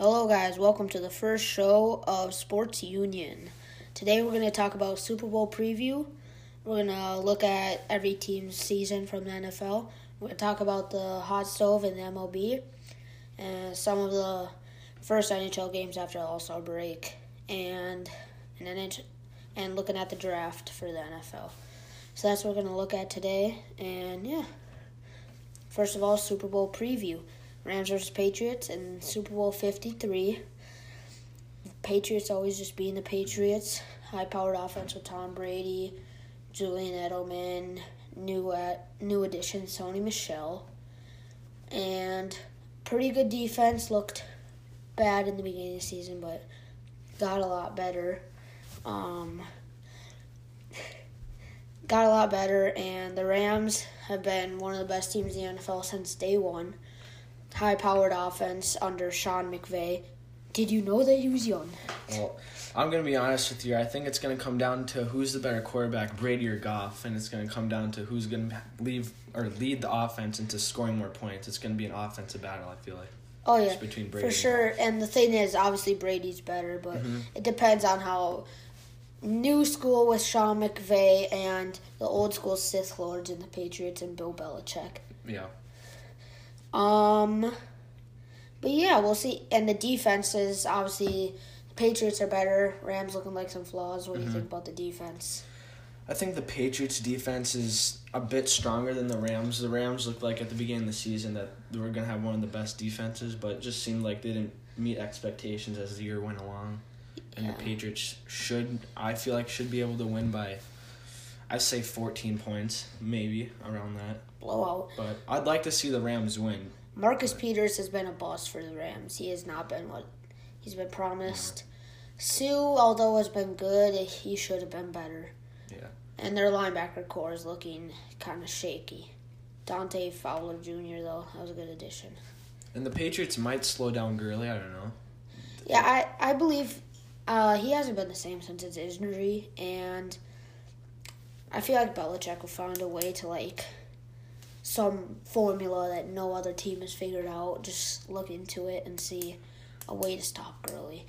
Hello, guys. Welcome to the first show of Sports Union. Today, we're going to talk about Super Bowl preview. We're going to look at every team's season from the NFL. We're going to talk about the hot stove and the MLB, and some of the first NHL games after the All Star break, and and then and looking at the draft for the NFL. So that's what we're going to look at today. And yeah, first of all, Super Bowl preview. Rams versus Patriots in Super Bowl 53. Patriots always just being the Patriots. High powered offense with Tom Brady, Julian Edelman, new at new addition Sony Michel, And pretty good defense. Looked bad in the beginning of the season, but got a lot better. Um, got a lot better, and the Rams have been one of the best teams in the NFL since day one high powered offense under Sean McVay. Did you know that he was young? Well, I'm going to be honest with you. I think it's going to come down to who's the better quarterback, Brady or Goff, and it's going to come down to who's going to leave or lead the offense into scoring more points. It's going to be an offensive battle, I feel like. Oh yeah, between Brady for sure. And, and, the thing is, obviously Brady's better, but mm-hmm. it depends on how new school with Sean McVay and the old school Sith Lords and the Patriots and Bill Belichick. Yeah. Um, but yeah, we'll see. And the defenses, obviously, the Patriots are better. Rams looking like some flaws. What do you mm-hmm. think about the defense? I think the Patriots defense is a bit stronger than the Rams. The Rams looked like at the beginning of the season that they were going to have one of the best defenses, but it just seemed like they didn't meet expectations as the year went along. And yeah. the Patriots should, I feel like, should be able to win by I say 14 points, maybe around that. Blowout. But I'd like to see the Rams win. Marcus but. Peters has been a boss for the Rams. He has not been what he's been promised. Suh, although has been good, he should have been better. Yeah. And their linebacker core is looking kind of shaky. Dante Fowler Jr. though, that was a good addition. And the Patriots might slow down Gurley. I don't know. Yeah, I I believe uh, he hasn't been the same since his injury, and I feel like Belichick will find a way to like some formula that no other team has figured out. Just look into it and see a way to stop Gurley.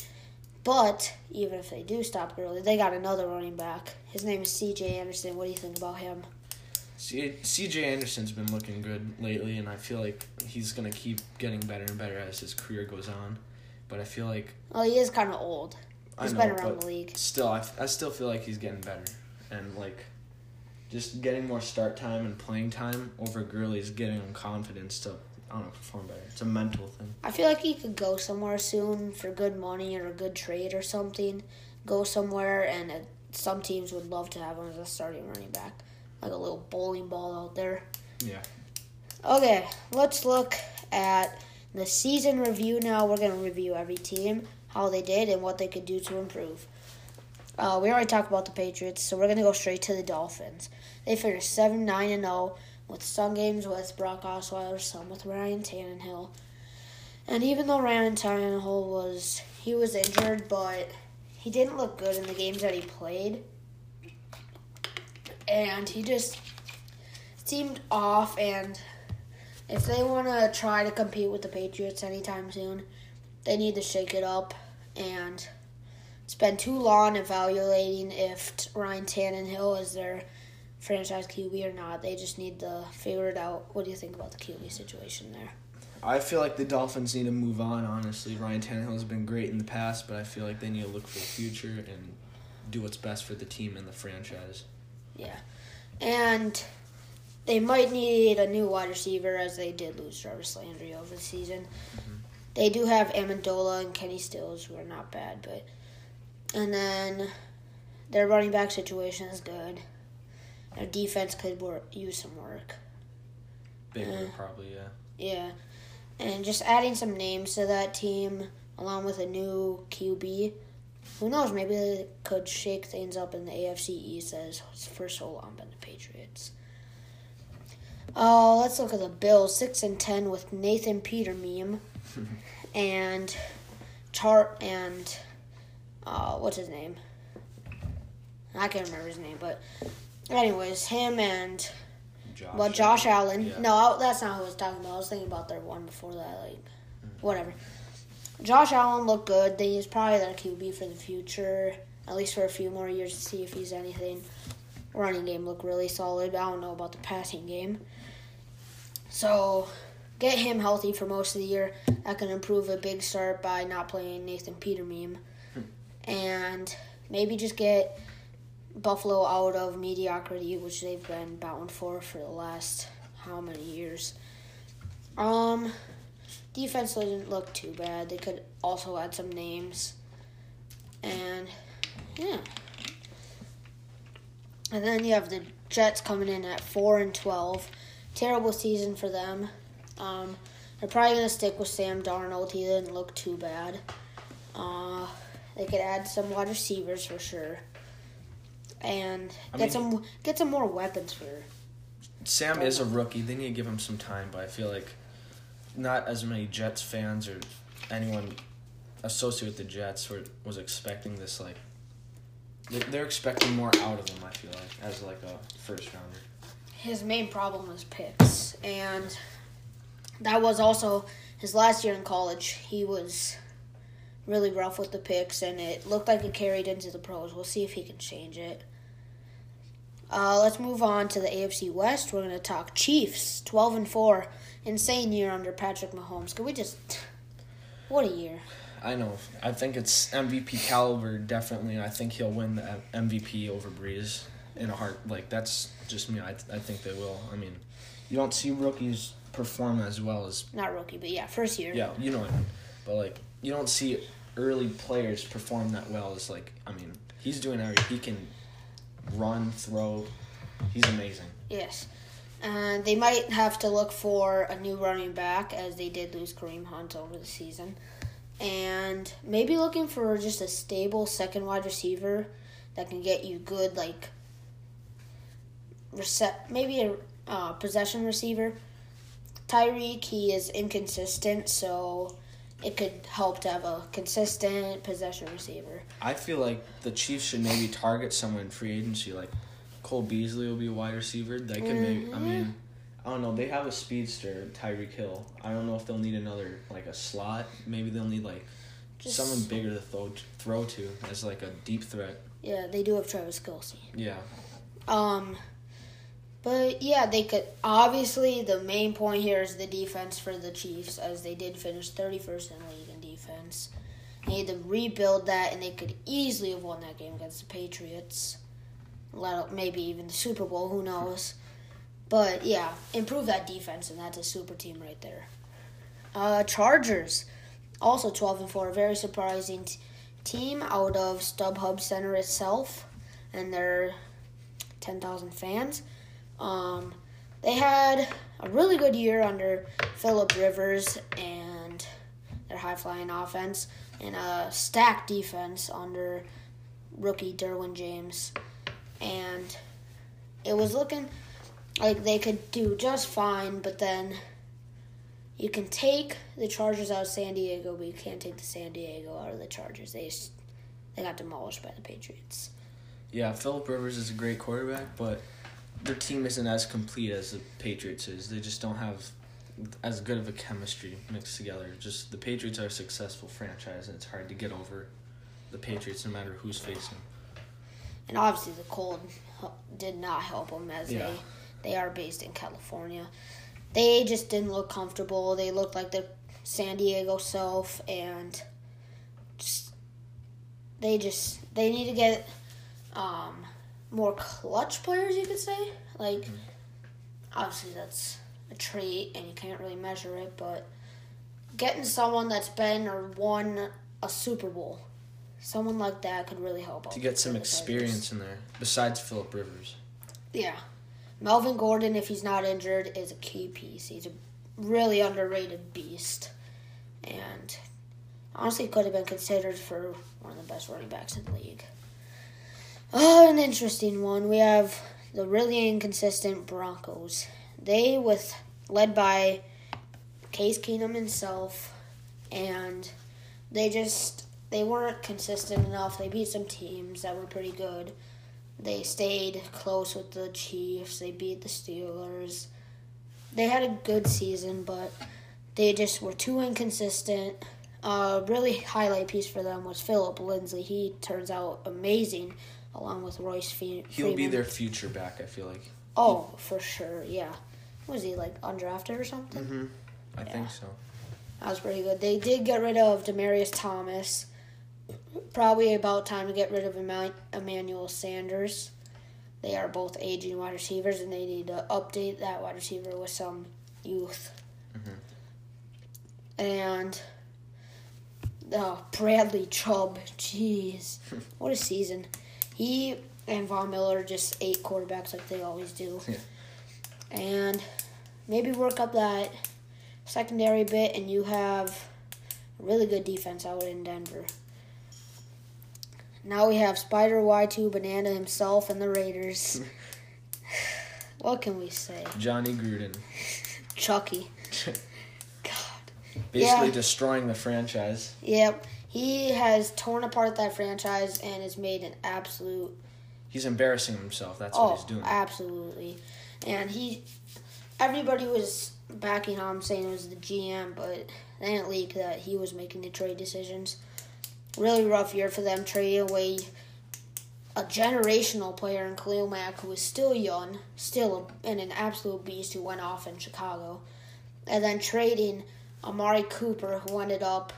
But even if they do stop Gurley, they got another running back. His name is C.J. Anderson. What do you think about him? C.J. Anderson's been looking good lately, and I feel like he's gonna keep getting better and better as his career goes on. But I feel like well, he is kind of old. He's know, been around the league. Still, I, I still feel like he's getting better, and like just getting more start time and playing time over Gurley is getting him confidence to I don't know perform better. It's a mental thing. I feel like he could go somewhere soon for good money or a good trade or something. Go somewhere and it, some teams would love to have him as a starting running back, like a little bowling ball out there. Yeah. Okay, let's look at the season review now. We're going to review every team, how they did, and what they could do to improve. Uh, we already talked about the Patriots, so we're to go straight to the Dolphins. They finished 7 9 and 0 with some games with Brock Osweiler, some with Ryan Tannehill. And even though Ryan Tannehill was he was injured, but he didn't look good in the games that he played. And he just seemed off and if they want to try to compete with the Patriots anytime soon, they need to shake it up and spend too long evaluating if Ryan Tannehill is their franchise QB or not. They just need to figure it out. What do you think about the QB situation there? I feel like the Dolphins need to move on. Honestly, Ryan Tannehill has been great in the past, but I feel like they need to look for the future and do what's best for the team and the franchise. Yeah, and they might need a new wide receiver as they did lose Jarvis Landry over the season. Mm-hmm. They do have Amendola and Kenny Stills, who are not bad, but and then their running back situation is good. Their defense could work, use some work. Big uh, probably, yeah. Yeah. And just adding some names to that team, along with a new QB. Who knows? Maybe they could shake things up in the AFC East as for so long been the Patriots. Oh, let's look at the Bills. Six and ten with Nathan Peterman and Chart and uh, what's his name? I can't remember his name, but anyways, him and Josh well, Josh Allen. Yeah. No, that's not who I was talking about. I was thinking about their one before that, like mm-hmm. whatever. Josh Allen looked good. He's probably their QB for the future, at least for a few more years to see if he's anything. Running game looked really solid. I don't know about the passing game. So get him healthy for most of the year. That can improve a big start by not playing Nathan Peterman. And maybe just get Buffalo out of mediocrity, which they've been bound for for the last how many years. Um, defense didn't look too bad. They could also add some names, and yeah. And then you have the Jets coming in at four and twelve. Terrible season for them. Um, they're probably gonna stick with Sam Darnold. He didn't look too bad. Uh, they could add some wide receivers for sure, and I get mean- some get some more weapons for. Sam is a rookie. They need to give him some time, but I feel like not as many Jets fans or anyone associated with the Jets were, was expecting this. Like they- they're expecting more out of him. I feel like as like a first rounder. His main problem was picks, and that was also his last year in college. He was really rough with the picks, and it looked like it carried into the pros. We'll see if he can change it. Uh, let's move on to the AFC West. We're going to talk Chiefs, twelve and four, insane year under Patrick Mahomes. Can we just? What a year! I know. I think it's MVP caliber definitely. I think he'll win the MVP over Brees in a heart. Like that's just me. I I think they will. I mean, you don't see rookies perform as well as Not rookie, but yeah, first year. yeah, you know what I mean. But like you don't see early players perform that well as like I mean, he's doing everything. He can run, throw. He's amazing. Yes. And they might have to look for a new running back as they did lose Kareem Hunt over the season. And maybe looking for just a stable second wide receiver that can get you good, like, maybe a uh, possession receiver. Tyreek, he is inconsistent, so it could help to have a consistent possession receiver. I feel like the Chiefs should maybe target someone in free agency. Like Cole Beasley will be a wide receiver. They could maybe. I mean, I don't know. They have a speedster, Tyreek Hill. I don't know if they'll need another like a slot. Maybe they'll need like Just- someone bigger to throw throw to as like a deep threat. Yeah, they do have Travis Kelce. Yeah. Um, but yeah, they could. Obviously, the main point here is the defense for the Chiefs, as they did finish 31st in the league in defense. They need to rebuild that, and they could easily have won that game against the Patriots. Maybe even the Super Bowl. Who knows? But yeah, improve that defense, and that's a super team right there. Uh, Chargers, also 12 and 4, very surprising t- team out of StubHub Center itself, and their 10,000 fans. Um, they had a really good year under Philip Rivers and their high flying offense, and a stacked defense under rookie Derwin James. And it was looking like they could do just fine, but then you can take the Chargers out of San Diego, but you can't take the San Diego out of the Chargers. They they got demolished by the Patriots. Yeah, Philip Rivers is a great quarterback, but their team isn't as complete as the Patriots is. They just don't have as good of a chemistry mixed together. Just the Patriots are a successful franchise, and it's hard to get over the Patriots no matter who's facing. And obviously, the cold did not help them as Yeah. they they are based in California. They just didn't look comfortable. They looked like the San Diego self, and just they just they need to get um, more clutch players. You could say like mm-hmm. obviously that's a trait, and you can't really measure it, but getting someone that's been or won a Super Bowl. Someone like that could really help To get some experience in there, besides Philip Rivers. Yeah. Melvin Gordon, if he's not injured, is a key piece. He's a really underrated beast. And honestly could have been considered for one of the best running backs in the league. Oh, an interesting one. We have the really inconsistent Broncos. They with led by Case Keenum himself and they just they weren't consistent enough. They beat some teams that were pretty good. They stayed close with the Chiefs. They beat the Steelers. They had a good season, but they just were too inconsistent. uh, really highlight piece for them was Phillip Lindsay. He turns out amazing, along with Royce Fe- He'll be their future back. I feel like. Oh, for sure, yeah. Was he like undrafted or something? Mm-hmm. I Yeah. think so. That was pretty good. They did get rid of Demaryius Thomas. Probably about time to get rid of Emmanuel Sanders. They are both aging wide receivers, and they need to update that wide receiver with some youth. Mhm. And oh, Bradley Chubb, jeez, what a season! He and Von Miller just ate quarterbacks like they always do. Yeah. And maybe work up that secondary bit, and you have a really good defense out in Denver. Now we have Spider Y2 Banana himself and the Raiders. what can we say? Johnny Gruden, Chucky. God. basically Yeah. destroying the franchise. Yep. He has torn apart that franchise and has made an absolute He's embarrassing himself. That's oh, what he's doing. absolutely. And he, everybody was backing him, saying it was the GM, but they didn't leak that he was making the trade decisions. Really rough year for them, trading away a generational player in Khalil Mack, who was still young, still a, and an absolute beast who went off in Chicago, and then trading Amari Cooper, who ended up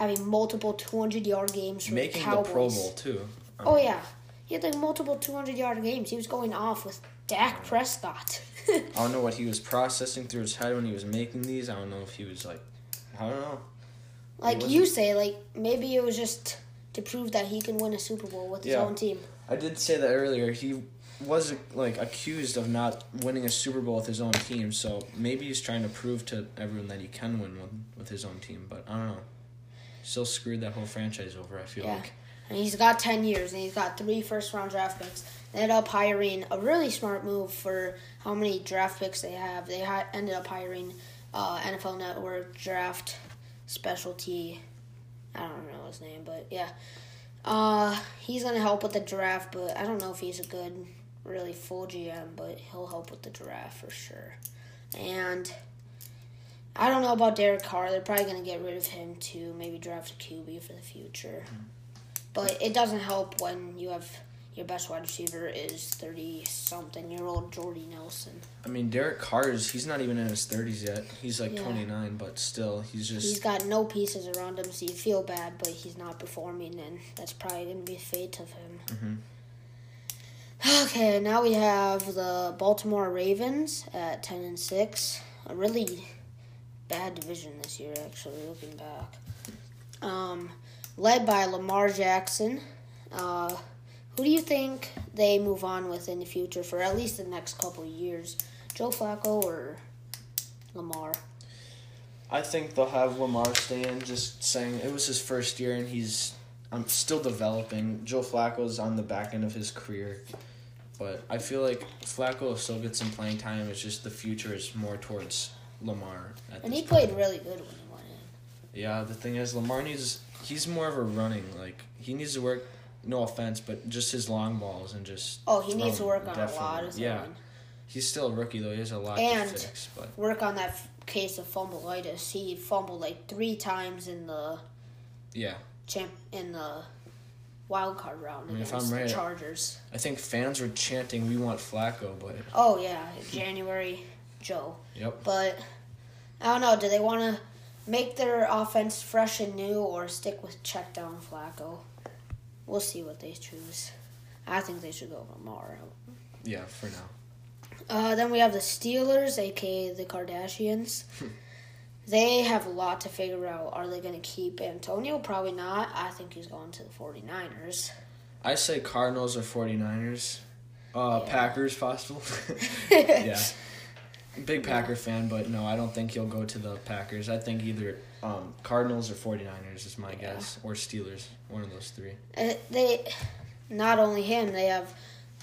having multiple 200 yard games for Making the the Pro Bowl too. I Oh yeah, he had like multiple 200 yard games. He was going off with Dak Prescott. I don't know what he was processing through his head when he was making these. I don't know if he was like, I don't know. like you say, like maybe it was just to prove that he can win a Super Bowl with his Yeah. own team. I did say that earlier. He was like accused of not winning a Super Bowl with his own team, so maybe he's trying to prove to everyone that he can win with, with his own team. But I don't know. Still screwed that whole franchise over. I feel Yeah. like. And he's got 10 years, and he's got three first round draft picks. They ended up hiring a really smart move for how many draft picks they have. They hi- ended up hiring uh, NFL Network draft specialty. I don't know his name, but yeah. Uh, he's going to help with the draft, but I don't know if he's a good, really full GM, but he'll help with the draft for sure. And I don't know about Derek Carr. They're probably going to get rid of him to maybe draft a QB for the future. But it doesn't help when you have your best wide receiver is thirty something year old Jordy Nelson. I mean, Derek Carr is he's not even in his thirties yet. He's like Yeah. twenty nine, but still, he's just He's got no pieces around him, so you feel bad, but he's not performing, and that's probably going to be the fate of him. Mhm. Okay, now we have the Baltimore Ravens at ten and six. A really bad division this year, actually. Looking back, um, led by Lamar Jackson. Uh, who do you think they move on with in the future for at least the next couple years? Joe Flacco or Lamar? I think they'll have Lamar stay in, just saying it was his first year and he's um, still developing. Joe Flacco's on the back end of his career, but I feel like Flacco will still get some playing time. It's just the future is more towards Lamar. At And he played really good when he went in. Yeah, the thing is, Lamar needs. He's more of a running. Like he needs to work. No offense, but just his long balls and just. Oh, he needs to work on a lot of Yeah, he's still a rookie though. He has a lot And- to fix. But Work on that f- case of fumbleitis. He fumbled like three times in the yeah, champ in the wild card round I mean, if against I'm right- the Chargers. I think fans were chanting, "We want Flacco," but Oh yeah, January Joe. yep. But I don't know. Do they want to make their offense fresh and new, or stick with check down Flacco? We'll see what they choose. I think they should go with Lamar. Yeah, for now. Uh, then we have the Steelers, aka the Kardashians. they have a lot to figure out. Are they going to keep Antonio? Probably not. I think he's going to the 49ers. I say Cardinals or 49ers. Uh, Yeah. Packers possible. yeah. Big Packer fan, but no, I don't think he'll go to the Packers. I think either um, Cardinals or 49ers is my Yeah. guess, or Steelers, one of those three. Uh, they, not only him, they have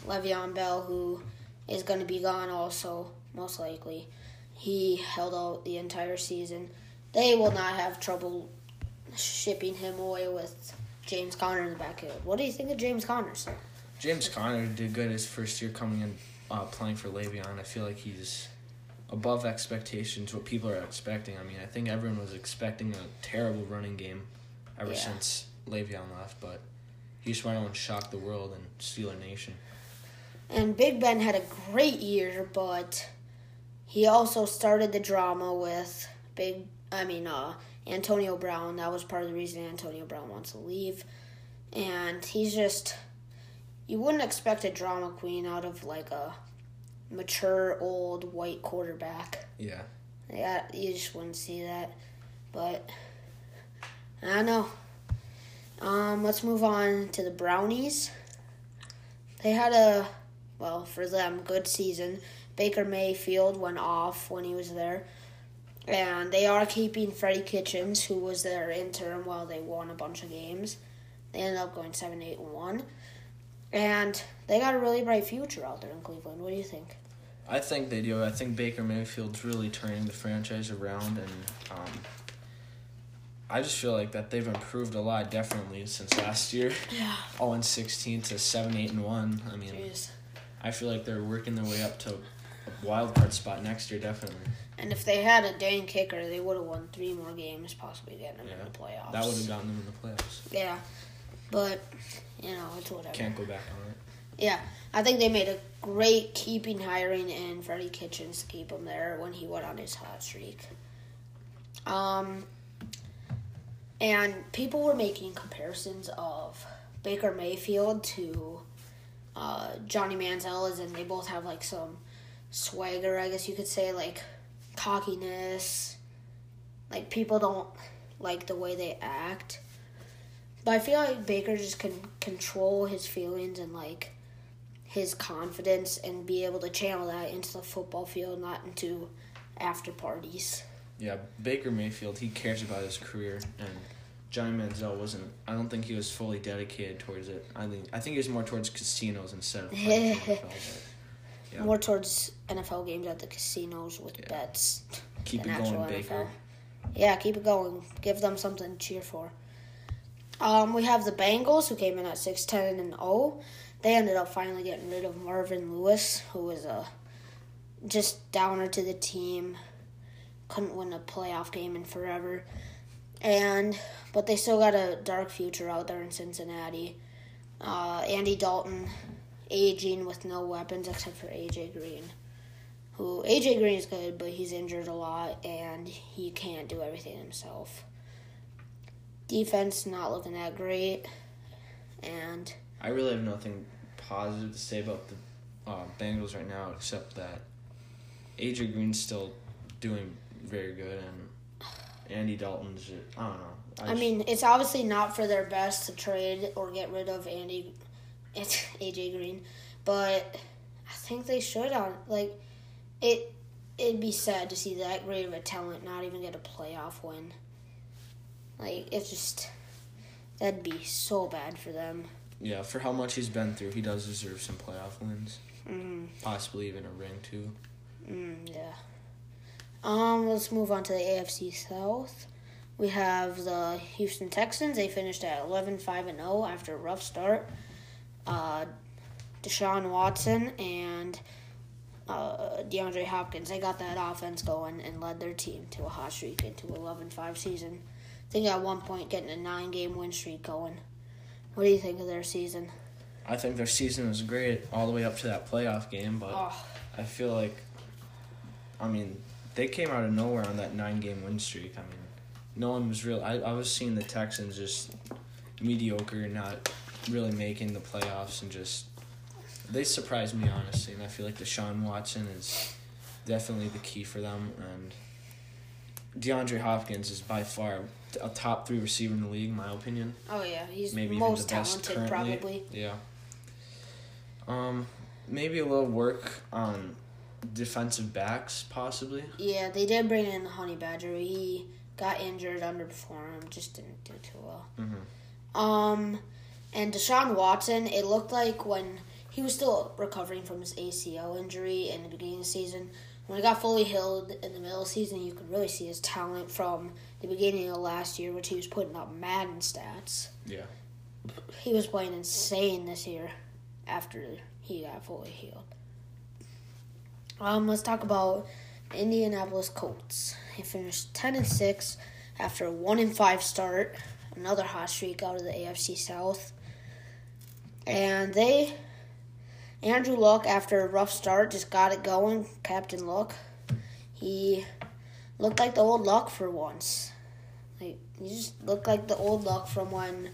Le'Veon Bell, who is going to be gone also, most likely. He held out the entire season. They will not have trouble shipping him away with James Conner in the backfield. What do you think of James Conner, sir? James Conner did good his first year coming in, uh, playing for Le'Veon. I feel like he's above expectations. What people are expecting. I mean, I think everyone was expecting a terrible running game ever Yeah. since Le'Veon left, but he just went out and shocked the world and Steeler Nation. And Big Ben had a great year, but he also started the drama with Big. I mean, uh, Antonio Brown. That was part of the reason Antonio Brown wants to leave, and he's just. You wouldn't expect a drama queen out of like a mature old white quarterback. Yeah. Yeah, you just wouldn't see that. But I don't know. Um, let's move on to the Brownies. They had a well, for them, good season. Baker Mayfield went off when he was there. And they are keeping Freddie Kitchens, who was their intern while they won a bunch of games. They ended up going seven, eight, and one. And they got a really bright future out there in Cleveland. What do you think? I think they do. I think Baker Mayfield's really turning the franchise around, and um, I just feel like that they've improved a lot, definitely since last year. Yeah. All in sixteen to seven, eight, and one. I mean, Jeez. I feel like they're working their way up to a wild card spot next year, definitely. And if they had a dang kicker, they would have won three more games, possibly getting them Yeah. in the playoffs. That would have gotten them in the playoffs. Yeah, but you know it's whatever. Can't go back on it. Yeah, I think they made a great keeping hiring in Freddie Kitchens to keep him there when he went on his hot streak. Um, and people were making comparisons of Baker Mayfield to uh, Johnny Manziel, as in they both have like some swagger, I guess you could say, like cockiness. Like people don't like the way they act. But I feel like Baker just can control his feelings and like his confidence and be able to channel that into the football field, not into after parties. Yeah, Baker Mayfield, he cares about his career, and Johnny Manziel wasn't. I don't think he was fully dedicated towards it. I think I think he was more towards casinos instead of playing for the NFL, Yeah. More towards NFL games at the casinos with Yeah. bets. Keep it going, actual Baker. Yeah, keep it going. Give them something to cheer for. Um, we have the Bengals who came in at six ten and zero. They ended up finally getting rid of Marvin Lewis, who was a just downer to the team. Couldn't win a playoff game in forever, and but they still got a dark future out there in Cincinnati. Uh, Andy Dalton aging with no weapons except for AJ Green who AJ Green is good, but he's injured a lot and he can't do everything himself. Defense not looking that great, and I really have nothing positive to say about the uh, Bengals right now, except that AJ Green's still doing very good, and Andy Dalton's. I don't know. I just- mean it's obviously not for their best to trade or get rid of Andy, it's AJ Green, but I think they should on like it. It'd be sad to see that great of a talent not even get a playoff win. Like it's just that'd be so bad for them. yeah, for how much he's been through, he does deserve some playoff wins, Mm. possibly even a ring too. Mm, yeah. Um, let's move on to the AFC South. We have the Houston Texans. They finished at 11 5 and 0 after a rough start. Uh, Deshaun Watson and uh, DeAndre Hopkins, they got that offense going and led their team to a hot streak into 11 5 season. I think at one point getting a nine game win streak going. What do you think of their season? I think their season was great all the way up to that playoff game, but Oh, I feel like, I mean, they came out of nowhere on that nine game win streak. I mean, no one was real. I, I was seeing the Texans just mediocre and not really making the playoffs and just. They surprised me, honestly, and I feel like Deshaun Watson is definitely the key for them. And DeAndre Hopkins is by far a top three receiver in the league, in my opinion oh yeah, he's maybe most the best talented probably. Yeah. Um, maybe a little work on defensive backs, possibly. Yeah, they did bring in the Honey Badger. He got injured, underperformed, just didn't do too well. Mm-hmm. Um, and Deshaun Watson, it looked like when he was still recovering from his ACL injury in the beginning of the season, when he got fully healed in the middle of the season, you could really see his talent from the beginning of last year, which he was putting up Madden stats. Yeah. He was playing insane this year after he got fully healed. Um, let's talk about Indianapolis Colts. They finished ten and six after a one and five start. Another hot streak out of the AFC South. And they Andrew Luck after a rough start just got it going. Captain Luck. He looked like the old Luck for once. Like he just looked like the old Luck from when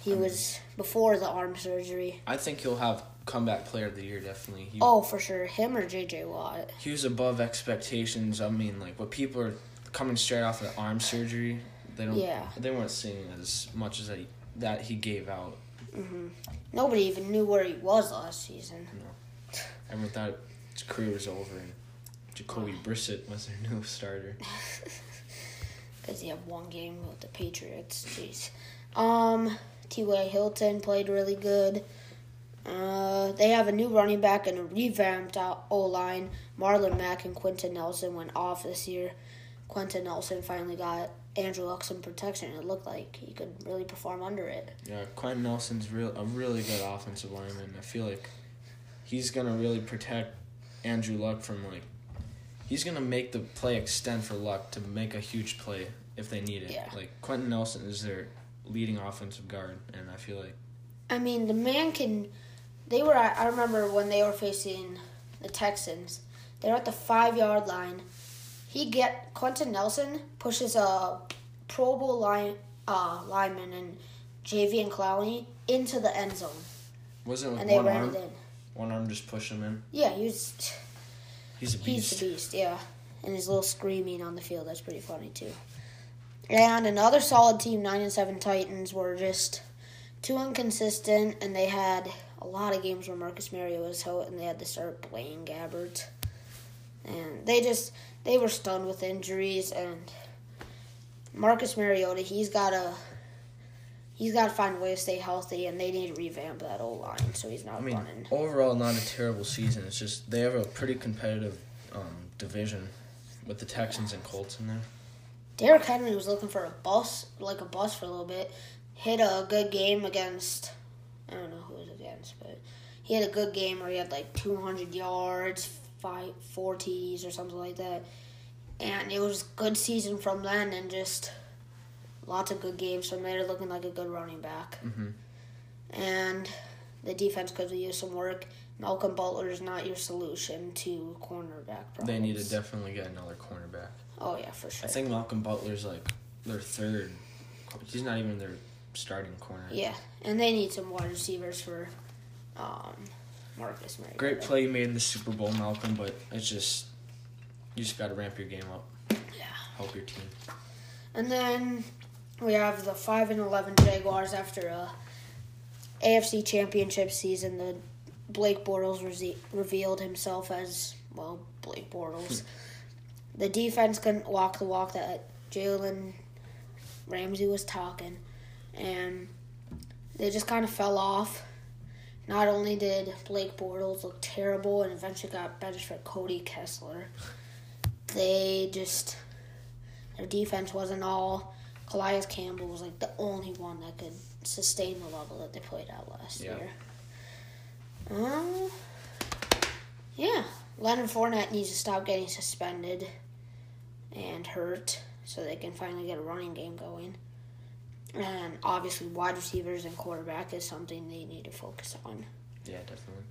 he was before the arm surgery. I think he'll have comeback player of the year definitely. He, Oh, for sure, him or J.J. Watt. he was above expectations. I mean, like what people are coming straight off of the arm surgery, they don't. Yeah. They weren't seeing as much as that he, that he gave out. Mhm. Nobody even knew where he was last season. No. Everyone thought his career was over, and Jacoby Brissett was their new starter. because he had one game with the Patriots. Jeez. Um, T.Y. Hilton played really good. Uh, they have a new running back and a revamped O line. Marlon Mack and Quenton Nelson went off this year. Quenton Nelson finally got Andrew Luck some protection. It looked like he could really perform under it. Yeah, Quenton Nelson's real a really good offensive lineman. I feel like he's gonna really protect Andrew Luck from like he's gonna make the play extend for Luck to make a huge play if they need it. Yeah. Like Quenton Nelson is their leading offensive guard, and I feel like I mean, the man can. They were. I remember when they were facing the Texans. They're at the five yard line. He get Quenton Nelson pushes a Pro Bowl line uh, lineman and Jadeveon Clowney into the end zone, wasn't with and they one ran arm. it in. One arm just push him in. Yeah, he was. He's a He's beast. the beast. Yeah, and his little screaming on the field. That's pretty funny too. And another solid team, nine and seven Titans, were just too inconsistent, and they had a lot of games where Marcus Mariota was out, and they had to start Blaine Gabbert, and they just they were stunned with injuries, and Marcus Mariota, he's got to. He's got to find a way to stay healthy, and they need to revamp that old line so he's not I mean, running. overall, not a terrible season. It's just they have a pretty competitive um, division with the Texans and Colts in there. Derrick Henry was looking for a bus, like a bus for a little bit. Hit a good game against, I don't know who it was against, but he had a good game where he had like 200 yards, five, four TDs or something like that. And it was good season from then, and just lots of good games from there, looking like a good running back. Mhm. And the defense could use some work. Malcolm Butler is not your solution to cornerback problems. They need to definitely get another cornerback. Oh yeah, for sure. I think Malcolm Butler's like their third. He's not even their starting corner. Yeah, and they need some wide receivers for um, Marcus Mariota. Great play you made in the Super Bowl, Malcolm, but it's just you just got to ramp your game up. Yeah. Help your team. And then we have the five and eleven Jaguars after uh, a AFC Championship season. The Blake Bortles rese- revealed himself as well. Blake Bortles. Hmm. the defense couldn't walk the walk that Jalen Ramsey was talking, and they just kind of fell off. Not only did Blake Bortles look terrible and eventually got benched for Cody Kessler, they just their defense wasn't all. Calais Campbell was like the only one that could sustain the level that they played at last Yeah. year. Um, yeah, Leonard Fournette needs to stop getting suspended and hurt so they can finally get a running game going. And obviously, wide receivers and quarterback is something they need to focus on. Yeah, definitely.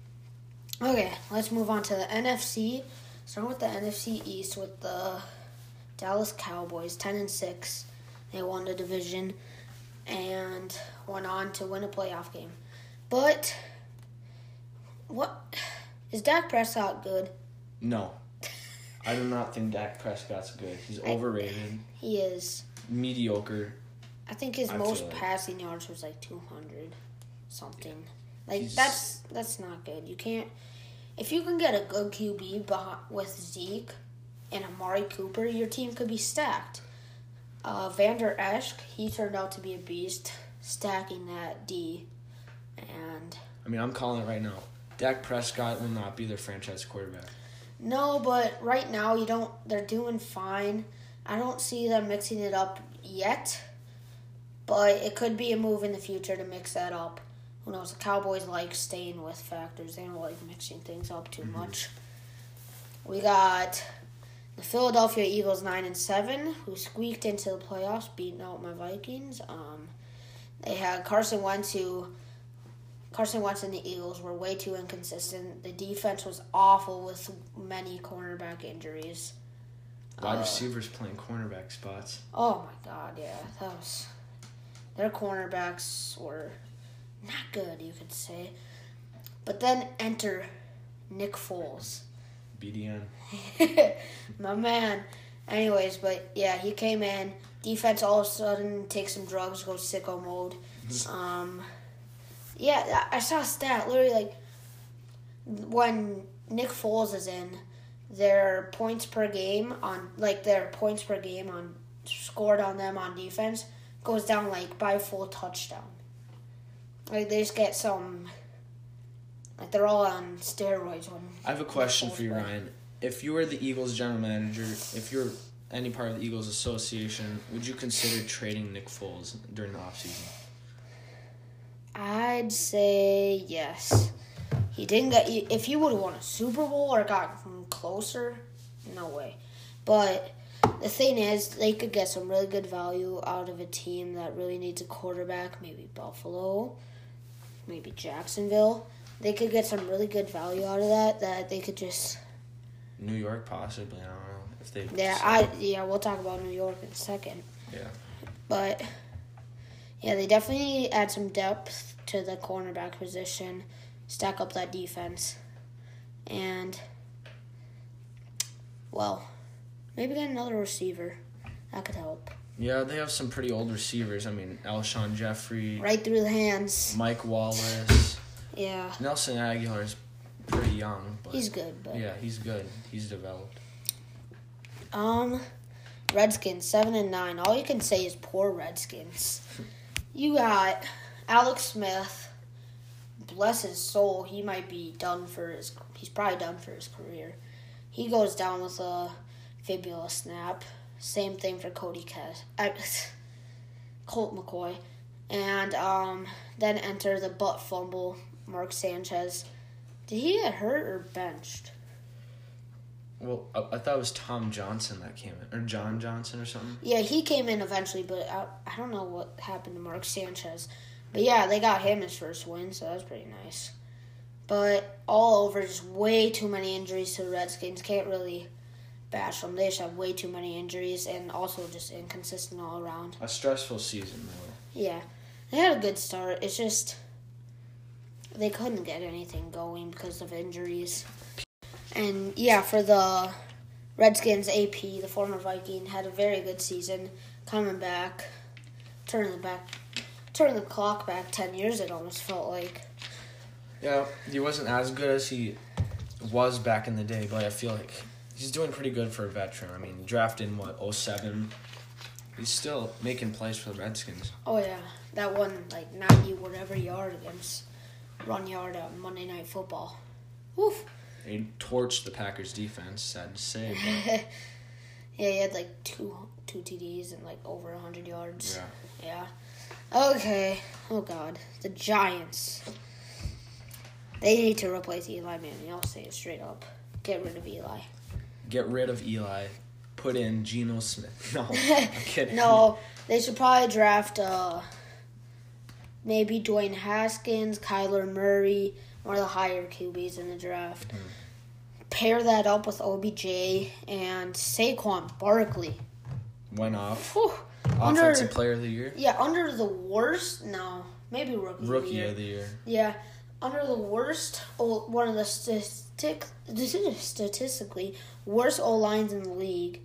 Okay, let's move on to the NFC. Starting with the NFC East with the Dallas Cowboys, ten and six. They won the division and went on to win a playoff game. But what is Dak Prescott good? No, I do not think Dak Prescott's good. He's overrated, He is. mediocre. I think his I most passing yards was like two hundred something. Like He's- that's that's not good. You can't if you can get a good QB with Zeke and Amari Cooper, your team could be stacked. Uh, Vander Esch, he turned out to be a beast, stacking that D, and I mean, I'm calling it right now. Dak Prescott will not be their franchise quarterback. No, but right now you don't. They're doing fine. I don't see them mixing it up yet, but it could be a move in the future to mix that up. Who knows? The Cowboys like staying with factors. They don't like mixing things up too much. We got the Philadelphia Eagles nine and seven, who squeaked into the playoffs, beating out my Vikings. Um, they had Carson Wentz, who Carson Wentz and the Eagles were way too inconsistent. The defense was awful with many cornerback injuries. Wide Uh, receivers playing cornerback spots. Oh my god, yeah, that was their cornerbacks were not good, you could say. But then enter Nick Foles. BDN. My man. Anyways, but yeah, he came in. Defense all of a sudden takes some drugs, goes sicko mode. Um, yeah, I saw a stat literally like when Nick Foles is in, their points per game on like their points per game on scored on them on defense goes down like by full touchdown. Like they just get some. Like they're all on steroids when I have a question for you, play. Ryan. If you were the Eagles general manager, if you're any part of the Eagles association, would you consider trading Nick Foles during the offseason? I'd say yes. He didn't get. If he would have won a Super Bowl or got closer, no way. But the thing is, they could get some really good value out of a team that really needs a quarterback. Maybe Buffalo, maybe Jacksonville. They could get some really good value out of that. That they could just. New York, possibly. I don't know if they. Yeah, I yeah. We'll talk about New York in a second. Yeah. But yeah, they definitely add some depth to the cornerback position, stack up that defense, and well, maybe get another receiver. That could help. Yeah, they have some pretty old receivers. I mean, Alshon Jeffery, Right through the hands. Mike Wallace, Yeah, Nelson Agholor is pretty young, but he's good, but yeah, he's good. He's developed. um, Redskins seven and nine. All you can say is poor Redskins. You got Alex Smith. Bless his soul, he might be done for his. He's probably done for his career. He goes down with a fibula snap. Same thing for Cody Kes, uh, Colt McCoy, and um, then enter the butt fumble Mark Sanchez. Did he get hurt or benched? Well, I, I thought it was Tom Johnson that came in, or John Johnson or something. Yeah, he came in eventually, but I, I don't know what happened to Mark Sanchez. But yeah, they got him his first win, so that's pretty nice. But all over, just way too many injuries to the Redskins. Can't really bash them. They just have way too many injuries and also just inconsistent all around. A stressful season, though. Yeah, they had a good start. It's just they couldn't get anything going because of injuries. And yeah, for the Redskins, AP, the former Viking, had a very good season, coming back, turning the back, turning the clock back ten years. It almost felt like. Yeah, he wasn't as good as he was back in the day, but I feel like he's doing pretty good for a veteran. I mean, drafted in what 07. He's still making plays for the Redskins. Oh yeah, that one like ninety whatever yard against run yard on Monday Night Football. Woof. He torched the Packers defense, sad to say, yeah, he had like two two TDs and like over hundred yards. yeah. Yeah. Okay. Oh God, the Giants. They need to replace Eli Manning. I'll say it straight up. Get rid of Eli. Get rid of Eli, put in Geno Smith. No, I'm kidding. no, they should probably draft uh maybe Dwayne Haskins, Kyler Murray, one of the higher QBs in the draft. Hmm. Pair that up with OBJ and Saquon Barkley. Went off. Whew. Under- Offensive Player of the Year, Yeah, under the worst. No, maybe rookie. of the Rookie year. of the Year. Yeah, under the worst, oh, one of the statistic, statistically worst O lines in the league.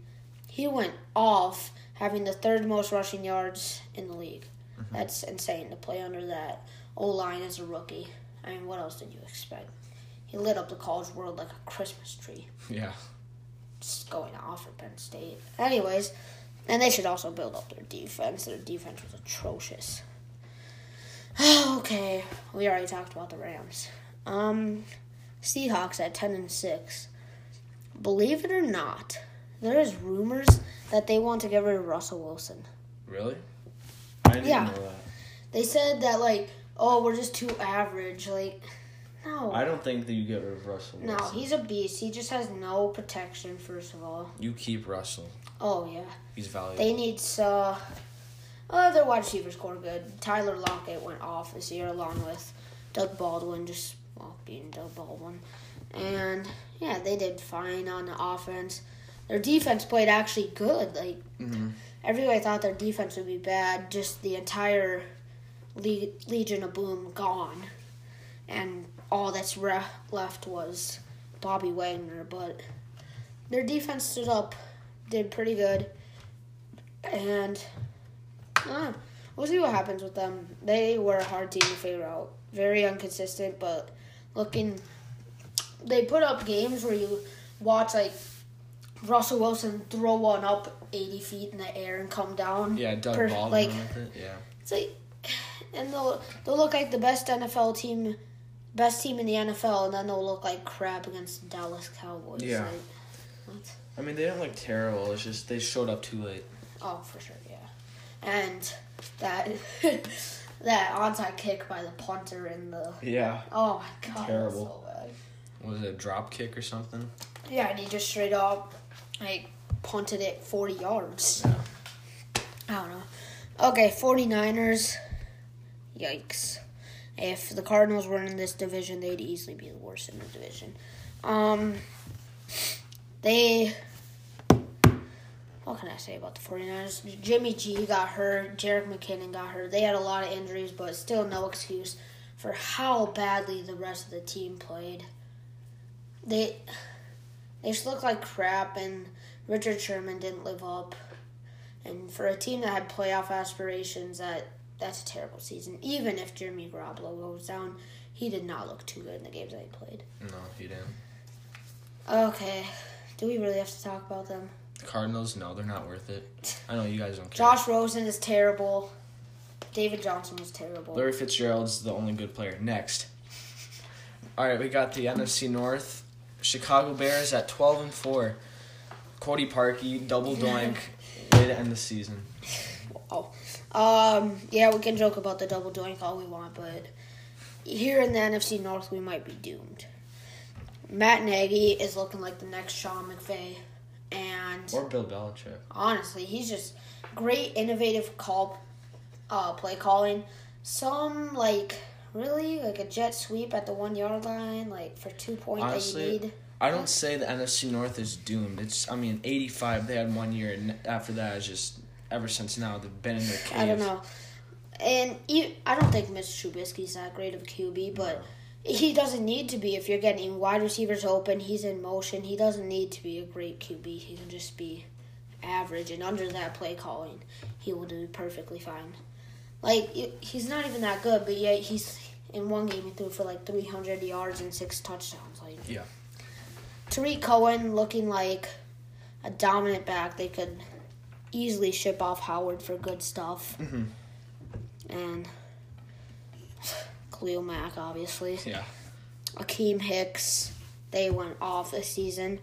He went off, having the third most rushing yards in the league. That's insane to play under that O line as a rookie. I mean, what else did you expect? He lit up the college world like a Christmas tree, Yeah. just going off at Penn State. Anyways, and they should also build up their defense. Their defense was atrocious. okay, we already talked about the Rams. Um, Seahawks at ten and six. Believe it or not, there is rumors that they want to get rid of Russell Wilson. Really? I didn't Yeah. know that. They said that like, oh, we're just too average. Like, No. I don't think that you get rid of Russell. no, Wilson. he's a beast. He just has no protection, first of all. You keep Russell. Oh, yeah. He's valuable. They need uh, other wide receivers score good. Tyler Lockett went off this year along with Doug Baldwin, just well being Doug Baldwin, and yeah, they did fine on the offense. Their defense played actually good. Like hmm everybody thought their defense would be bad. Just the entire Le- Legion of Boom gone, and all that's re- left was Bobby Wagner. But their defense stood up, did pretty good, and uh, we'll see what happens with them. They were a hard team to figure out. Very inconsistent, but looking, they put up games where you watch like Russell Wilson throw one up 80 feet in the air and come down. Yeah, Doug per- Baldwin like- with it. Yeah. It's like, and they'll they'll look like the best NFL team, best team in the NFL, and then they'll look like crap against the Dallas Cowboys. Yeah. Like, what? I mean, they didn't look terrible. It's just they showed up too late. Oh, for sure, yeah. And that that onside kick by the punter in the Yeah. oh my god, Terrible. So bad. Was it a drop kick or something? Yeah, and he just straight up like punted it 40 yards. Yeah. I don't know. Okay, 49ers. Yikes. If the Cardinals were in this division, they'd easily be the worst in the division. Um they what can I say about the 49ers? Jimmy G got hurt, Jerick McKinnon got hurt. They had a lot of injuries, but still no excuse for how badly the rest of the team played. They they just looked like crap and Richard Sherman didn't live up. And for a team that had playoff aspirations, that that's a terrible season. Even if Jeremy Garoppolo goes down, he did not look too good in the games that he played. No, he didn't. Okay, do we really have to talk about them? The Cardinals, no, they're not worth it. I know you guys don't care. Josh Rosen is terrible. David Johnson was terrible. Larry Fitzgerald's the only good player. Next. All right, we got the NFC North. Chicago Bears at 12 and 4. Cody Parkey, double doink, way to end the season. Um, yeah, we can joke about the double doink all we want, but here in the NFC North, we might be doomed. Matt Nagy is looking like the next Sean McVay, and Or Bill Belichick. honestly, he's just great, innovative call, uh, play calling. Some like really like a jet sweep at the one yard line, like for two points Honestly, that you need. I don't say the NFC North is doomed. It's I mean 85 they had one year and after that it's just ever since now they've been in their cave. I don't know. And I don't think Mitch Trubisky's that great of a QB, but he doesn't need to be. If you're getting wide receivers open, he's in motion. He doesn't need to be a great QB. He can just be average, and under that play calling, he will do perfectly fine. Like he's not even that good, but yet he's in one game he threw for like 300 yards and six touchdowns. Like Yeah. Tarik Cohen looking like a dominant back. They could easily ship off Howard for good stuff. Mhm. And Khalil Mack, obviously. Yeah. Akiem Hicks, they went off this season,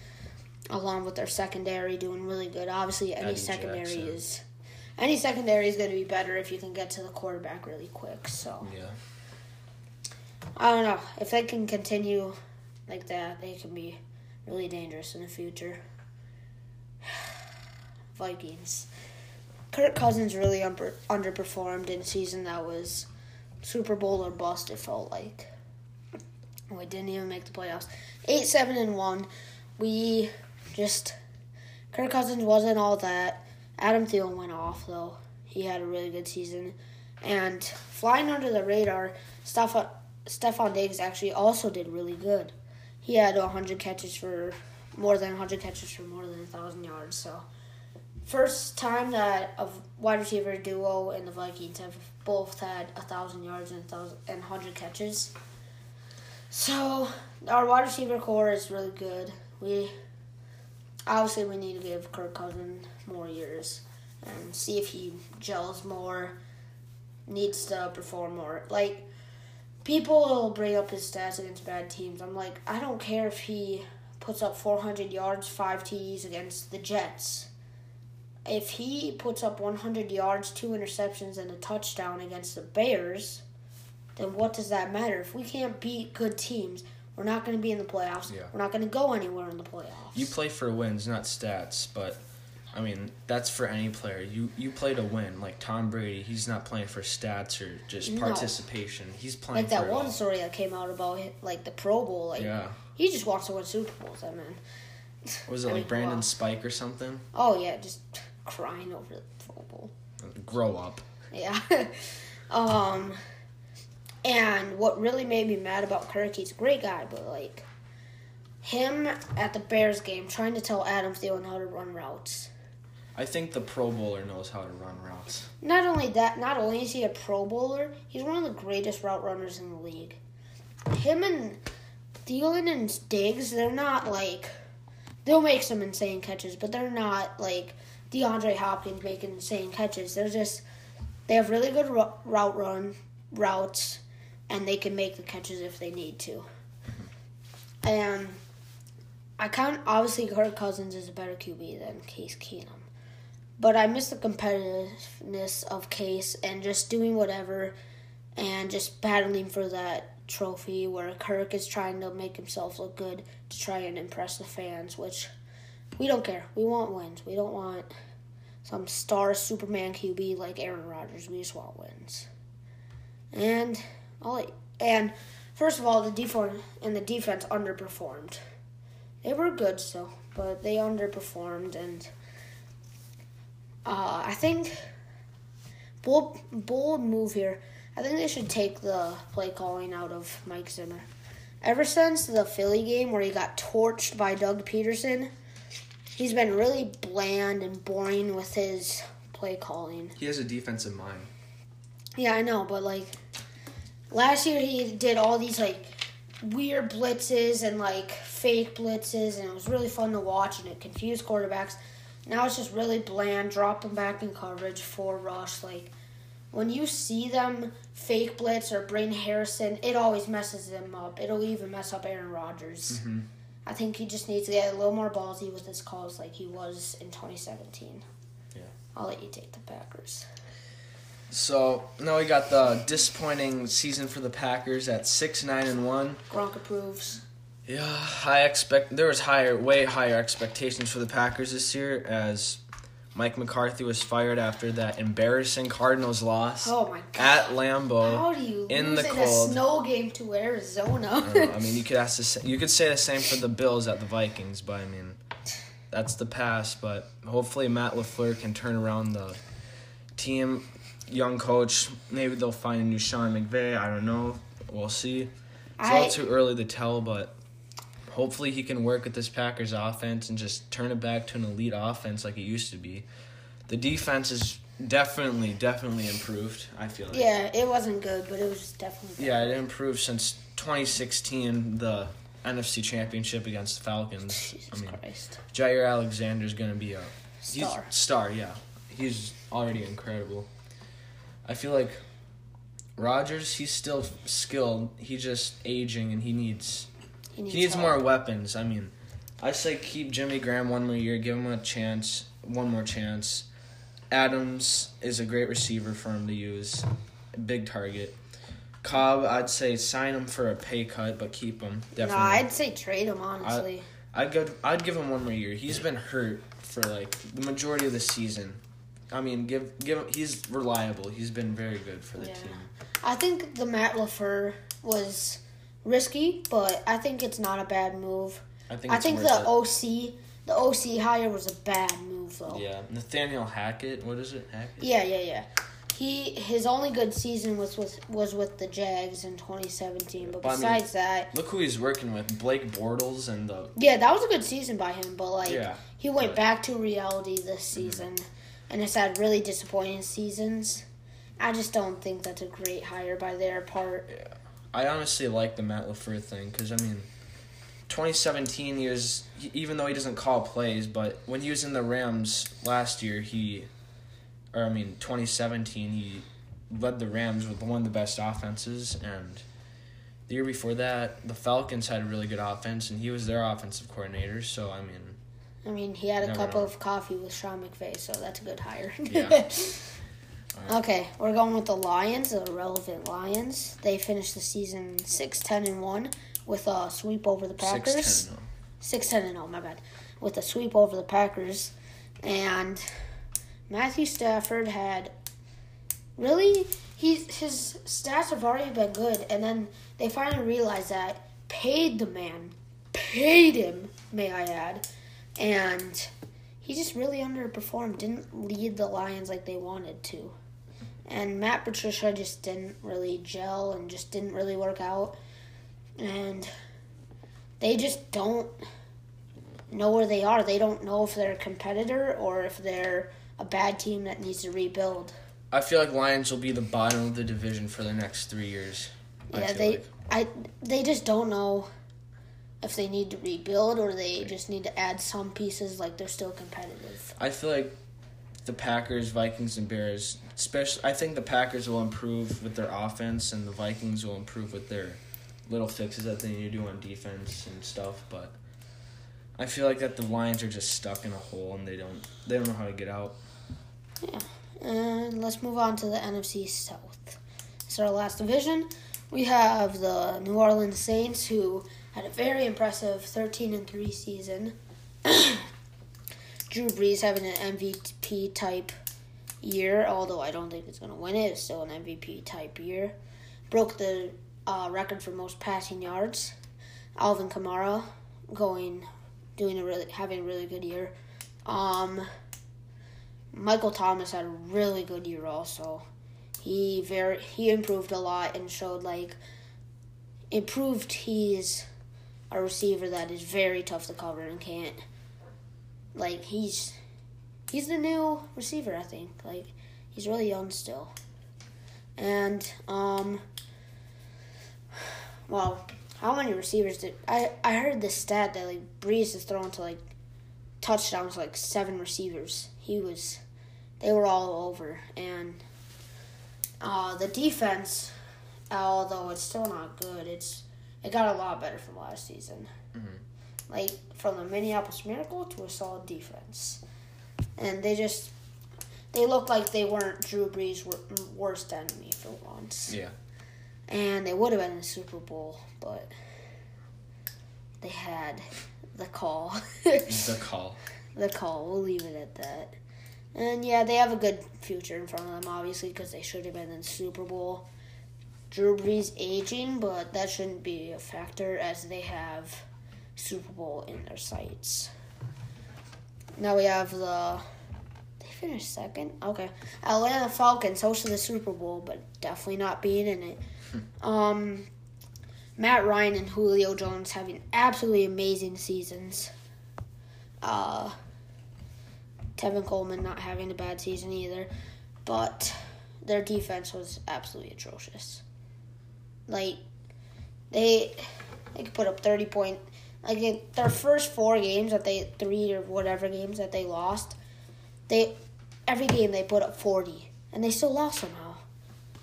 along with their secondary doing really good. Obviously, any Eddie secondary Jackson. is any secondary is going to be better if you can get to the quarterback really quick. So Yeah. I don't know if they can continue like that, they can be really dangerous in the future. Vikings. Kirk Cousins really under, underperformed in a season that was Super Bowl or bust. It felt like we didn't even make the playoffs. Eight, seven, and one. We just Kirk Cousins wasn't all that. Adam Thielen went off though. He had a really good season, and flying under the radar, Stefon Stefon Diggs actually also did really good. He had 100 catches for more than 100 catches for more than 1,000 yards. So, first time that a wide receiver duo and the Vikings have both had 1,000 yards and 1,000 and 100 catches. So, our wide receiver core is really good. We obviously we need to give Kirk Cousins more years and see if he gels more, needs to perform more. Like people will bring up his stats against bad teams. I'm like, I don't care if he puts up 400 yards, five TDs against the Jets. If he puts up 100 yards, two interceptions, and a touchdown against the Bears, then what does that matter? If we can't beat good teams, we're not going to be in the playoffs. Yeah. We're not going to go anywhere in the playoffs. You play for wins, not stats, but I mean that's for any player. You you play to win. Like Tom Brady, he's not playing for stats or just No. participation. He's playing like that one all. story that came out about like the Pro Bowl. Like Yeah, he just wants to win Super Bowls. I mean, was it I like mean, Brandon wow. Spike or something? Oh yeah, just crying over the Pro Bowl. Grow up. Yeah. um, and what really made me mad about Kirk, he's a great guy, but like him at the Bears game trying to tell Adam Thielen how to run routes. I think the Pro Bowler knows how to run routes. Not only that, not only is he a Pro Bowler, he's one of the greatest route runners in the league. Him and Thielen and Diggs, they're not like they'll make some insane catches, but they're not like DeAndre Hopkins making insane catches. They're just they have really good route run routes, and they can make the catches if they need to. And I kind obviously Kirk Cousins is a better QB than Case Keenum. But I miss the competitiveness of Case and just doing whatever and just battling for that trophy where Kirk is trying to make himself look good to try and impress the fans, which we don't care. We want wins. We don't want some star Superman QB like Aaron Rodgers. We just want wins. And all and first of all, the defense and the defense underperformed. They were good still, but they underperformed and uh, I think bold bold move here. I think they should take the play calling out of Mike Zimmer. Ever since the Philly game where he got torched by Doug Pederson, he's been really bland and boring with his play calling. He has a defensive mind. Yeah, I know, but like last year he did all these like weird blitzes and like fake blitzes, and it was really fun to watch, and it confused quarterbacks. Now it's just really bland, dropping back in coverage for rush. Like when you see them fake blitz or bring Harrison, it always messes them up. It'll even mess up Aaron Rodgers. Mhm. I think he just needs to get a little more ballsy with his calls, like he was in 2017. Yeah. I'll let you take the Packers. So now we got the disappointing season for the Packers at six nine and one. Gronk approves. Yeah, I expect there was higher, way higher expectations for the Packers this year as Mike McCarthy was fired after that embarrassing Cardinals loss Oh my god. at Lambeau. How do you in lose the in cold. a snow game to Arizona? I, I mean, you could ask the, sa- you could say the same for the Bills at the Vikings, but I mean, that's the past. But hopefully, Matt LaFleur can turn around the team. Young coach, maybe they'll find a new Sean McVay. I don't know. We'll see. It's I- all too early to tell, but hopefully he can work with this Packers offense and just turn it back to an elite offense like it used to be. The defense is definitely, definitely improved. I feel like. yeah, it wasn't good, but it was definitely. Yeah, it improved since 2016, the NFC Championship against the Falcons. Jesus I mean, Christ. Jaire Alexander's gonna be a Star. Star, yeah. He's already incredible. I feel like Rodgers, he's still skilled. He's just aging, and he needs He needs, he needs more weapons. I mean, I say keep Jimmy Graham one more year, give him a chance, one more chance. Adams is a great receiver for him to use, big target. Cobb, I'd say sign him for a pay cut, but keep him No. I'd say trade him, honestly. I'd go. I'd give him one more year. He's been hurt for like the majority of the season. I mean, give give him. He's reliable. He's been very good for the Yeah. team. I think the Matt LaFleur was risky, but I think it's not a bad move. I think. I think the it. OC, the OC hire was a bad move, though. Yeah, Nathaniel Hackett. What is it? Hackett. Yeah, yeah, yeah. He his only good season was with was with the Jags in 2017. But But I mean- besides that, Look who he's working with: Blake Bortles and the. yeah, that was a good season by him. But like, Yeah. he went but- back to reality this mm-hmm. season, and has had really disappointing seasons. I just don't think that's a great hire by their part. I honestly like the Matt LaFleur thing because I mean, 2017 he was even though he doesn't call plays, but when he was in the Rams last year, he, or I mean 2017 he led the Rams with one of the best offenses, and the year before that the Falcons had a really good offense, and he was their offensive coordinator. So I mean, I mean, he had a cup know. of coffee with Sean McVay, so that's a good hire. Yeah. Okay, we're going with the Lions, the relevant Lions. They finished the season 6 10 and 1 with a sweep over the Packers. 6 10 6 10 and 0, my bad. With a sweep over the Packers. And Matthew Stafford had really he's his stats have already been good and then they finally realized that paid the man paid him may i add and he just really underperformed didn't lead the lions like they wanted to and matt patricia just didn't really gel and just didn't really work out and they just don't know where they are they don't know if they're a competitor or if they're a bad team that needs to rebuild I feel like Lions will be the bottom of the division for the next three years. Yeah, they like. I they just don't know if they need to rebuild or they just need to add some pieces like they're still competitive. I feel like the Packers, Vikings, and Bears, especially, I think the Packers will improve with their offense, and the Vikings will improve with their little fixes that they need to do on defense and stuff. But I feel like that the Lions are just stuck in a hole and they don't they don't know how to get out. Yeah. And let's move on to the NFC South. It's our last division. We have the New Orleans Saints who had a very impressive 13 and 3 season. Drew Brees having an MVP type year, although I don't think it's going to win it. It's still an MVP type year. Broke the uh, record for most passing yards. Alvin Kamara going doing a really having a really good year. Um Michael Thomas had a really good year also. He very he improved a lot and showed like improved he's a receiver that is very tough to cover and can't like he's he's the new receiver I think. Like he's really young still. And um well, how many receivers did I I heard the stat that like Brees is throwing to like touchdowns like seven receivers. He was they were all over and uh, the defense although it's still not good it's it got a lot better from last season Mhm. like from the minneapolis miracle to a solid defense and they just they looked like they weren't drew brees' worst enemy for once Yeah. and they would have been in the super bowl but they had the call The call. the call. We'll leave it at that. And yeah, they have a good future in front of them, obviously, because they should have been in the Super Bowl. Drew Brees aging, but that shouldn't be a factor as they have Super Bowl in their sights. Now we have the. They finished second? Okay. Atlanta Falcons hosted the Super Bowl, but definitely not being in it. um, Matt Ryan and Julio Jones having absolutely amazing seasons. Uh, Tevin Coleman not having a bad season either, but their defense was absolutely atrocious. Like they they could put up thirty point. Like their first four games that they three or whatever games that they lost, they every game they put up forty, and they still lost somehow.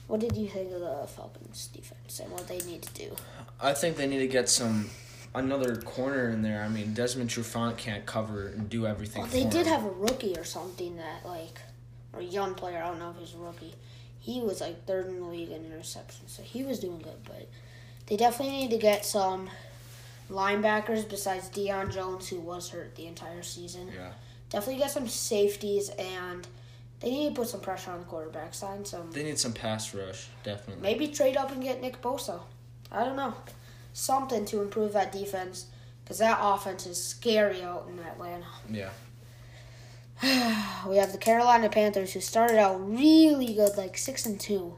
What did you think of the Falcons defense and what they need to do? I think they need to get some another corner in there. I mean, Desmond Trufant can't cover and do everything. Well, they did him. have a rookie or something that like, or a young player. I don't know if he's a rookie. He was like third in the league in interceptions, so he was doing good. But they definitely need to get some linebackers besides Deion Jones, who was hurt the entire season. Yeah. Definitely get some safeties, and they need to put some pressure on the quarterback. Sign some. They need some pass rush, definitely. Maybe trade up and get Nick Bosa. I don't know. Something to improve that defense, because that offense is scary out in Atlanta. Yeah. we have the Carolina Panthers who started out really good, like six and two,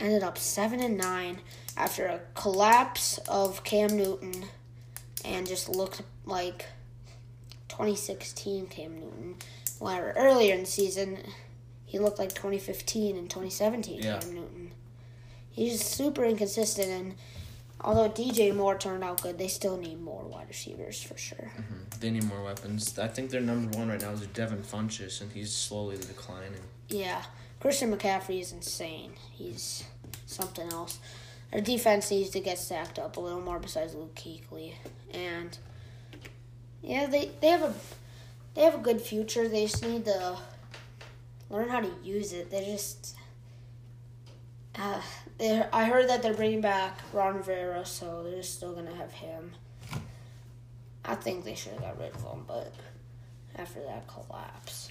ended up seven and nine after a collapse of Cam Newton, and just looked like 2016 Cam Newton. Where earlier in the season, he looked like 2015 and 2017 Yeah. Cam Newton. He's super inconsistent, and although DJ Moore turned out good, they still need more wide receivers for sure. Mhm. They need more weapons. I think their number one right now is Devin Funchess, and he's slowly declining. Yeah, Christian McCaffrey is insane. He's something else. Their defense needs to get stacked up a little more besides Luke Kuechly. And yeah, they, they have a they have a good future. They just need to learn how to use it. They just. Uh, I heard that they're bringing back Ron Rivera, so they're still gonna have him. I think they should have got rid of him, but after that collapse.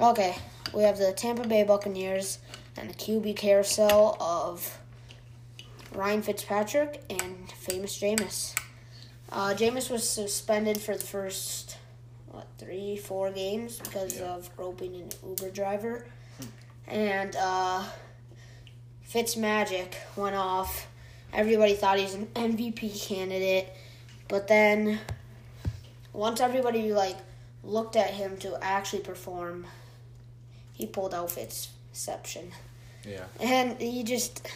Okay, we have the Tampa Bay Buccaneers and the QB carousel of Ryan Fitzpatrick and famous Jameis. Uh, Jameis was suspended for the first what three, four games because yeah. of groping an Uber driver, and uh, Fitzmagic went off. Everybody thought he's an MVP candidate, but then once everybody like looked at him to actually perform, he pulled out Fitzception. Yeah. And he just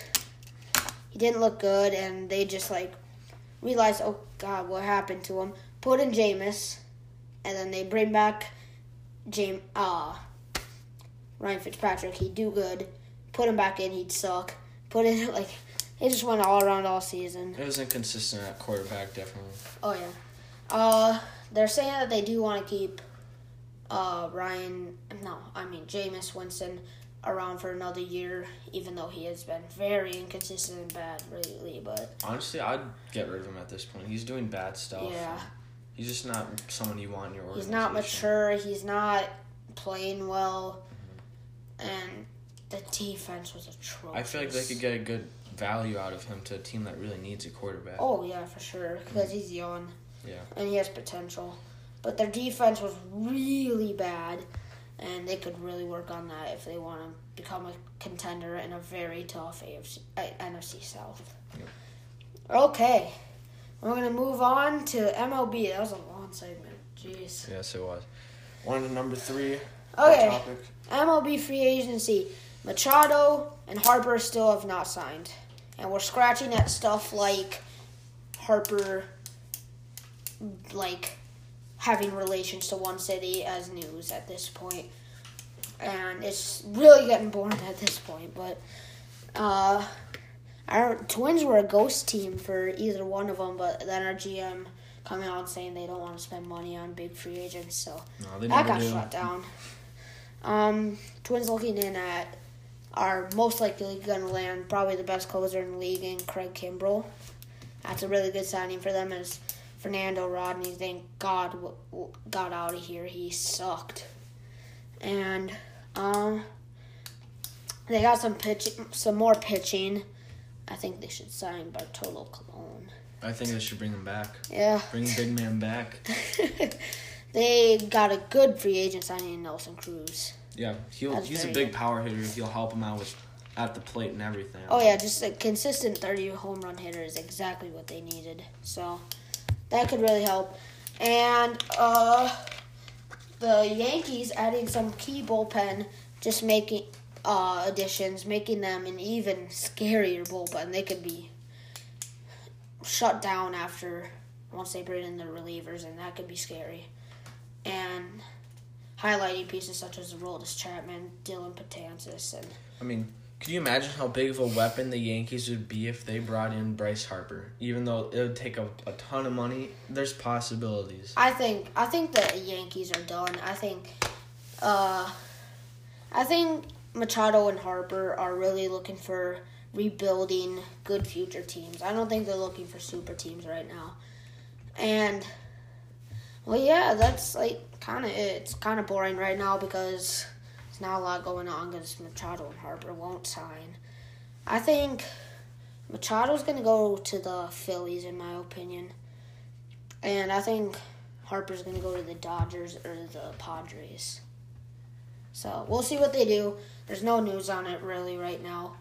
he didn't look good, and they just like realized, oh God, what happened to him? Put in Jameis, and then they bring back James uh Ryan Fitzpatrick. He'd do good. Put him back in, he'd suck. Put in like it just went all around all season. It was inconsistent at quarterback, definitely. Oh yeah. Uh, they're saying that they do want to keep uh Ryan. No, I mean Jameis Winston around for another year, even though he has been very inconsistent and bad lately. But honestly, I'd get rid of him at this point. He's doing bad stuff. Yeah. He's just not someone you want in your organization. He's not mature. He's not playing well, mm-hmm. and the defense was atrocious. I feel like they could get a good value out of him to a team that really needs a quarterback. Oh yeah, for sure, because mm-hmm. he's young. Yeah. And he has potential, but their defense was really bad and they could really work on that if they want to become a contender in a very tough AFC, uh, NFC South. Okay, we're gonna move on to MLB. That was a long segment. Jeez. Yes, it was. One to number three. Okay. MLB free agency. Machado and Harper still have not signed, and we're scratching at stuff like Harper, like having relations to one city as news at this point. And it's really getting boring at this point. But uh, our Twins were a ghost team for either one of them, but then our GM coming out saying they don't want to spend money on big free agents, so no, that got do. shut down. Um, Twins looking in at are most likely going to land probably the best closer in the league in Craig Kimbrel. That's a really good signing for them as Fernando Rodney, thank God, got out of here. He sucked. And um, they got some pitch, some more pitching. I think they should sign Bartolo Colon. I think they should bring him back. Yeah. Bring big man back. they got a good free agent signing in Nelson Cruz. Yeah, he'll, he's a big good. power hitter. He'll help him out with at the plate and everything. Oh yeah, just a consistent thirty home run hitter is exactly what they needed. So that could really help. And uh, the Yankees adding some key bullpen, just making uh, additions, making them an even scarier bullpen. They could be shut down after once they bring in the relievers, and that could be scary. And highlighting pieces such as the Aroldis Chapman, Dellin Betances, and I mean can you imagine how big of a weapon the Yankees would be if they brought in Bryce Harper? Even though it would take a, a ton of money, there's possibilities. I think I think the Yankees are done. I think uh I think Machado and Harper are really looking for rebuilding good future teams. I don't think they're looking for super teams right now. And well yeah, that's like kind of it. It's kind of boring right now because there's not a lot going on because Machado and Harper won't sign. I think Machado's going to go to the Phillies, in my opinion. And I think Harper's going to go to the Dodgers or the Padres. So we'll see what they do. There's no news on it really right now.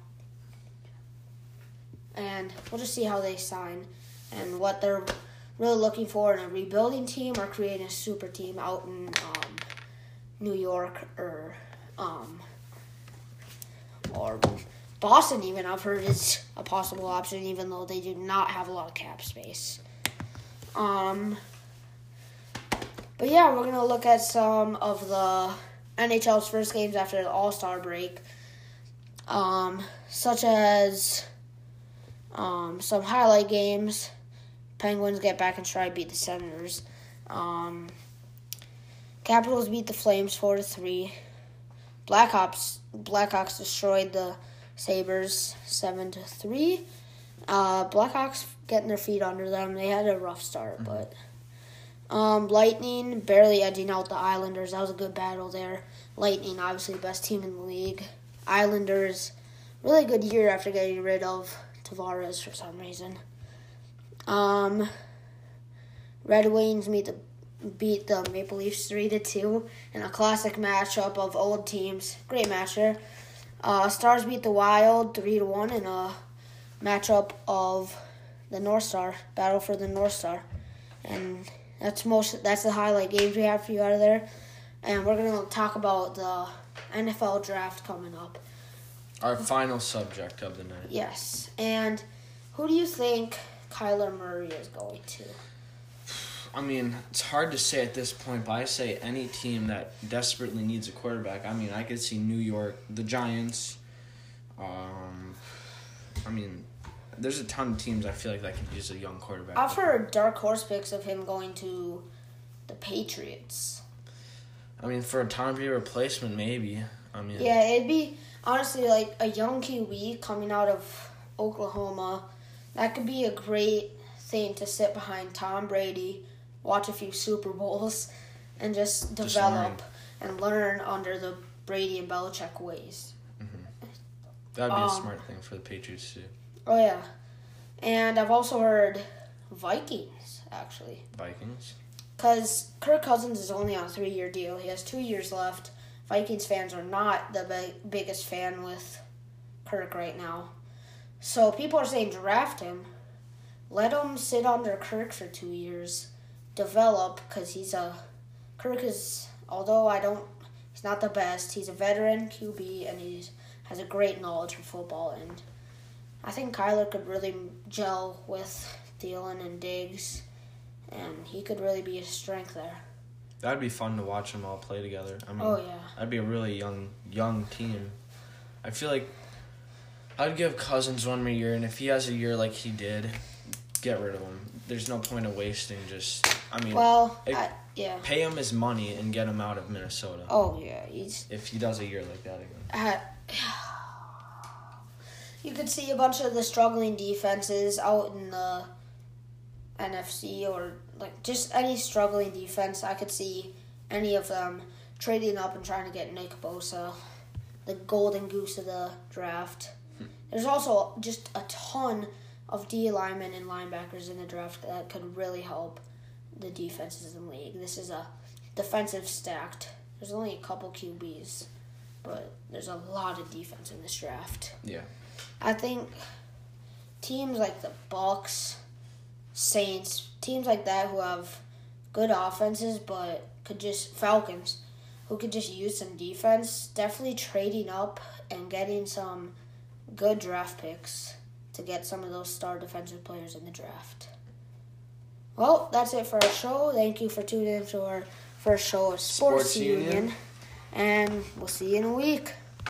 And we'll just see how they sign and what they're really looking for in a rebuilding team or creating a super team out in um, New York or um, or Boston, even I've heard it's a possible option, even though they do not have a lot of cap space. Um, but yeah, we're gonna look at some of the NHL's first games after the All Star break, um, such as um, some highlight games. Penguins get back and try to beat the Senators. Um, Capitals beat the Flames four to three. Blackhawks Blackhawks destroyed the Sabres seven to three. Uh, Blackhawks getting their feet under them. They had a rough start, Mm-hmm. but um, Lightning barely edging out the Islanders. That was a good battle there. Lightning, obviously the best team in the league. Islanders, really good year after getting rid of Tavares for some reason. Um, Red Wings meet the beat the Maple Leafs three to two in a classic matchup of old teams. Great match there. Uh, Stars beat the Wild three to one in a matchup of the North Star battle for the North Star, and that's most that's the highlight games we have for you out of there. And we're gonna talk about the NFL draft coming up. Our final subject of the night. Yes, and who do you think Kyler Murray is going to? I mean, it's hard to say at this point, but I say any team that desperately needs a quarterback. I mean, I could see New York, the Giants. Um, I mean, there's a ton of teams I feel like that could use a young quarterback. I've heard dark horse picks of him going to the Patriots. I mean, for a Tom Brady replacement, maybe. I mean, Yeah, it'd be honestly like a young QB coming out of Oklahoma. That could be a great thing to sit behind Tom Brady, watch a few Super Bowls, and just Just develop and learn under the Brady and Belichick ways. that'd be a um, smart thing for the Patriots too. Oh yeah, and I've also heard Vikings actually. Vikings. Because Kirk Cousins is only on a three year deal. He has two years left. Vikings fans are not the bi- biggest fan with Kirk right now. So people are saying draft him. Let him sit under Kirk for two years. Develop, because he's a. Kirk is, although I don't. He's not the best. He's a veteran QB and he has a great knowledge for football. And I think Kyler could really gel with Thielen and Diggs and he could really be a strength there. That'd be fun to watch them all play together. I mean, Oh yeah, that'd be a really young young team. I feel like I'd give Cousins one more year, and if he has a year like he did, get rid of him. There's no point of wasting. Just, I mean, well, it- I, yeah. pay him his money and get him out of Minnesota. Oh yeah, he's. If he does a year like that again. Uh, you could see a bunch of the struggling defenses out in the NFC or like just any struggling defense. I could see any of them trading up and trying to get Nick Bosa, the golden goose of the draft. There's also just a ton of D linemen and linebackers in the draft that could really help the defenses in the league. This is a defensive stacked. There's only a couple QBs, but there's a lot of defense in this draft. Yeah. I think teams like the Bucs, Saints, teams like that who have good offenses but could just Falcons who could just use some defense, definitely trading up and getting some good draft picks to get some of those star defensive players in the draft. Well, that's it for our show. Thank you for tuning in to our first show of Sports, Sports Union. Union. And we'll see you in a week.